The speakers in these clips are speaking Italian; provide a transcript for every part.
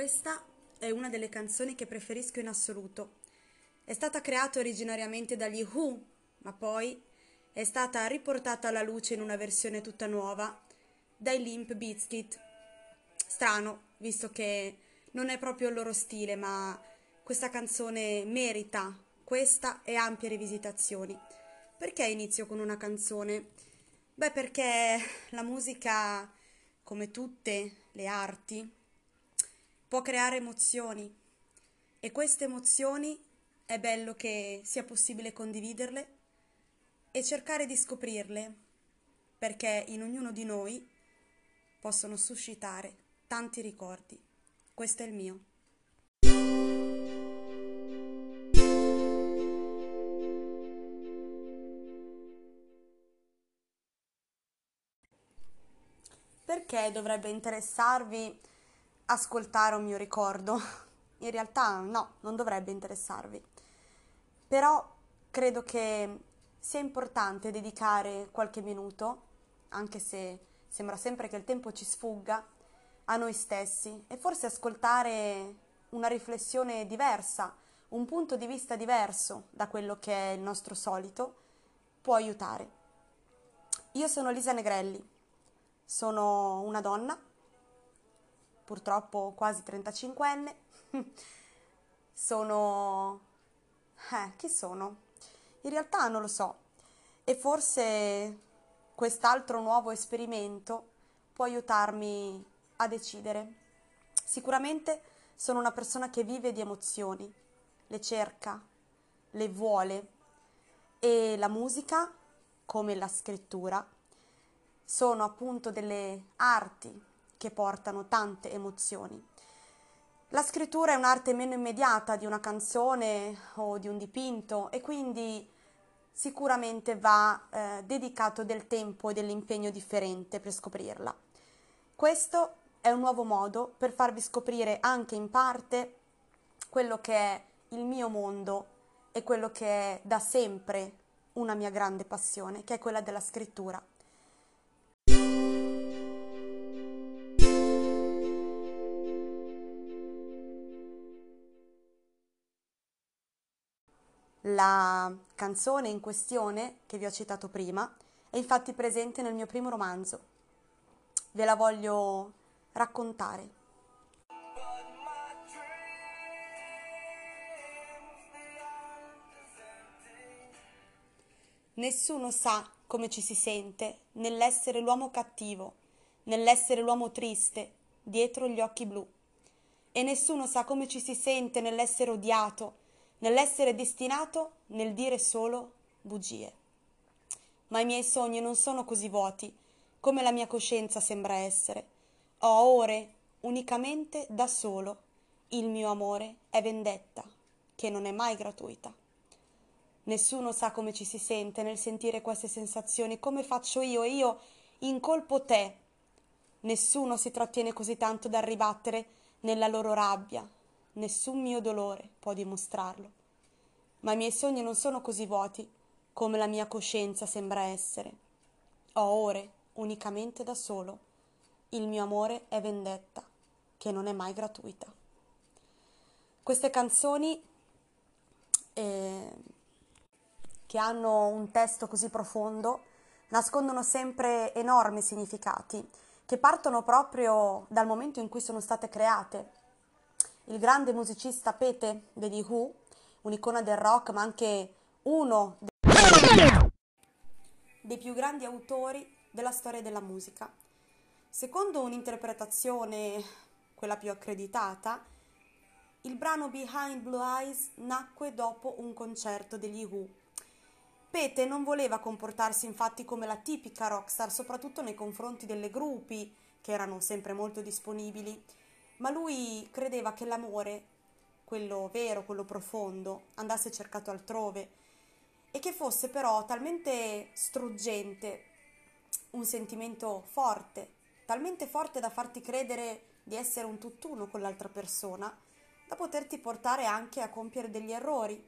Questa è una delle canzoni che preferisco in assoluto. È stata creata originariamente dagli Who, ma poi è stata riportata alla luce in una versione tutta nuova dai Limp Bizkit. Strano, visto che non è proprio il loro stile, ma questa canzone merita questa e ampie rivisitazioni. Perché inizio con una canzone? Beh, perché la musica, come tutte le arti, può creare emozioni e queste emozioni è bello che sia possibile condividerle e cercare di scoprirle perché in ognuno di noi possono suscitare tanti ricordi. Questo è il mio. Perché dovrebbe interessarvi ascoltare un mio ricordo. In realtà no, non dovrebbe interessarvi. Però credo che sia importante dedicare qualche minuto, anche se sembra sempre che il tempo ci sfugga, a noi stessi e forse ascoltare una riflessione diversa, un punto di vista diverso da quello che è il nostro solito, può aiutare. Io sono Lisa Negrelli, sono una donna purtroppo quasi 35enne. sono... Eh, chi sono? In realtà non lo so. E forse quest'altro nuovo esperimento può aiutarmi a decidere. Sicuramente sono una persona che vive di emozioni, le cerca, le vuole e la musica, come la scrittura, sono appunto delle arti che portano tante emozioni. La scrittura è un'arte meno immediata di una canzone o di un dipinto e quindi sicuramente va eh, dedicato del tempo e dell'impegno differente per scoprirla. Questo è un nuovo modo per farvi scoprire anche in parte quello che è il mio mondo e quello che è da sempre una mia grande passione, che è quella della scrittura. La canzone in questione, che vi ho citato prima, è infatti presente nel mio primo romanzo. Ve la voglio raccontare. Nessuno sa come ci si sente nell'essere l'uomo cattivo, nell'essere l'uomo triste, dietro gli occhi blu. E nessuno sa come ci si sente nell'essere odiato, nell'essere destinato nel dire solo bugie. Ma i miei sogni non sono così vuoti come la mia coscienza sembra essere. Ho ore unicamente da solo. Il mio amore è vendetta, che non è mai gratuita. Nessuno sa come ci si sente nel sentire queste sensazioni, come faccio io, io incolpo te. Nessuno si trattiene così tanto da ribattere nella loro rabbia, nessun mio dolore può dimostrarlo. Ma i miei sogni non sono così vuoti come la mia coscienza sembra essere. Ho ore unicamente da solo. Il mio amore è vendetta, che non è mai gratuita. Queste canzoni eh, che hanno un testo così profondo nascondono sempre enormi significati che partono proprio dal momento in cui sono state create il grande musicista Pete degli Who, un'icona del rock, ma anche uno dei più grandi autori della storia della musica. Secondo un'interpretazione, quella più accreditata, il brano Behind Blue Eyes nacque dopo un concerto degli Who. Pete non voleva comportarsi infatti come la tipica rockstar, soprattutto nei confronti delle gruppi, che erano sempre molto disponibili, ma lui credeva che l'amore, quello vero, quello profondo, andasse cercato altrove e che fosse però talmente struggente, un sentimento forte, talmente forte da farti credere di essere un tutt'uno con l'altra persona, da poterti portare anche a compiere degli errori,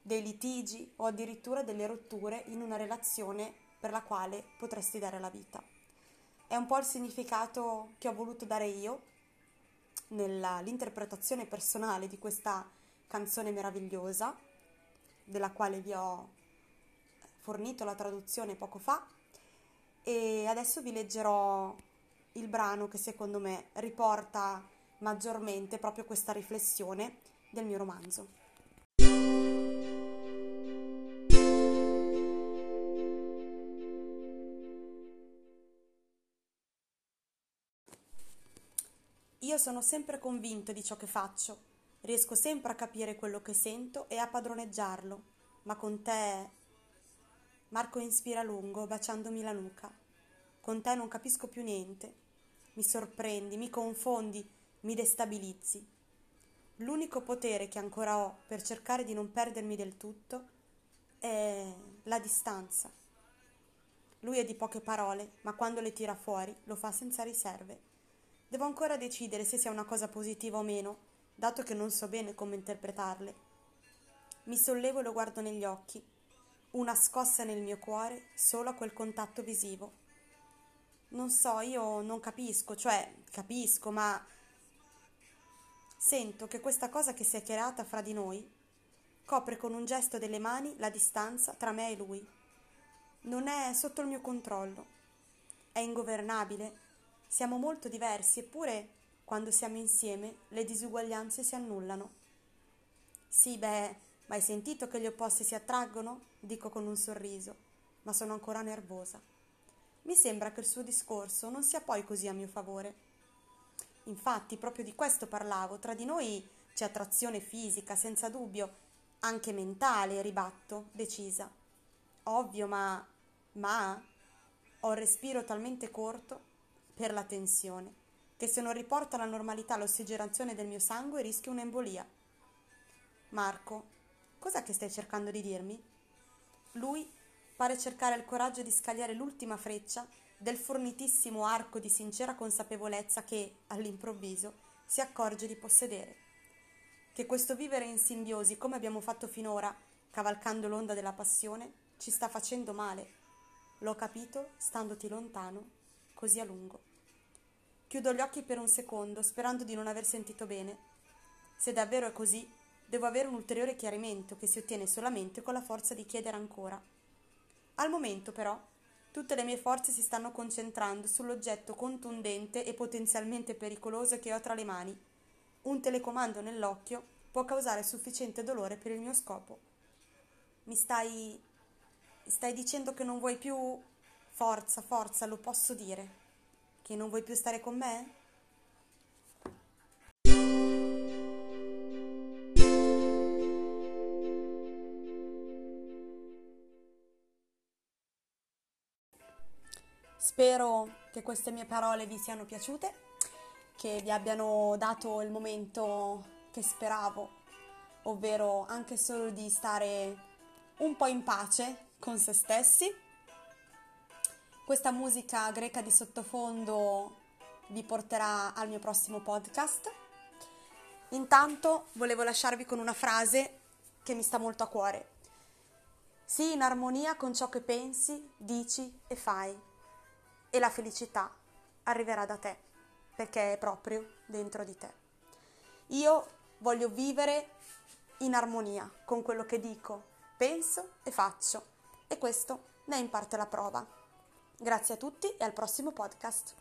dei litigi o addirittura delle rotture in una relazione per la quale potresti dare la vita. È un po' il significato che ho voluto dare io nell'interpretazione personale di questa canzone meravigliosa, della quale vi ho fornito la traduzione poco fa, e adesso vi leggerò il brano che secondo me riporta maggiormente proprio questa riflessione del mio romanzo. Io sono sempre convinto di ciò che faccio, riesco sempre a capire quello che sento e a padroneggiarlo, ma con te... Marco inspira a lungo, baciandomi la nuca. Con te non capisco più niente. Mi sorprendi, mi confondi, mi destabilizzi. L'unico potere che ancora ho per cercare di non perdermi del tutto è la distanza. Lui è di poche parole, ma quando le tira fuori lo fa senza riserve. Devo ancora decidere se sia una cosa positiva o meno, dato che non so bene come interpretarle. Mi sollevo e lo guardo negli occhi. Una scossa nel mio cuore solo a quel contatto visivo. Non so, io non capisco, cioè capisco, ma sento che questa cosa che si è creata fra di noi copre con un gesto delle mani la distanza tra me e lui. Non è sotto il mio controllo. È ingovernabile siamo molto diversi, eppure quando siamo insieme le disuguaglianze si annullano. Sì, beh, ma hai sentito che gli opposti si attraggono? Dico con un sorriso, ma sono ancora nervosa. Mi sembra che il suo discorso non sia poi così a mio favore. Infatti, proprio di questo parlavo, tra di noi c'è attrazione fisica, senza dubbio, anche mentale, ribatto, decisa. Ovvio, ma... ma... Ho il respiro talmente corto per la tensione, che se non riporta alla normalità l'ossigenazione del mio sangue rischio un'embolia. Marco, cos'è che stai cercando di dirmi? Lui pare cercare il coraggio di scagliare l'ultima freccia del fornitissimo arco di sincera consapevolezza che, all'improvviso, si accorge di possedere. Che questo vivere in simbiosi, come abbiamo fatto finora, cavalcando l'onda della passione, ci sta facendo male. L'ho capito standoti lontano, così a lungo. Chiudo gli occhi per un secondo, sperando di non aver sentito bene. Se davvero è così, devo avere un ulteriore chiarimento che si ottiene solamente con la forza di chiedere ancora. Al momento, però, tutte le mie forze si stanno concentrando sull'oggetto contundente e potenzialmente pericoloso che ho tra le mani. Un telecomando nell'occhio può causare sufficiente dolore per il mio scopo. Mi stai. stai dicendo che non vuoi più. Forza, forza, lo posso dire. Che non vuoi più stare con me? Spero che queste mie parole vi siano piaciute, che vi abbiano dato il momento che speravo, ovvero anche solo di stare un po' in pace con se stessi questa musica greca di sottofondo vi porterà al mio prossimo podcast. Intanto volevo lasciarvi con una frase che mi sta molto a cuore. Sii in armonia con ciò che pensi, dici e fai e la felicità arriverà da te perché è proprio dentro di te. Io voglio vivere in armonia con quello che dico, penso e faccio e questo ne è in parte la prova. Grazie a tutti e al prossimo podcast.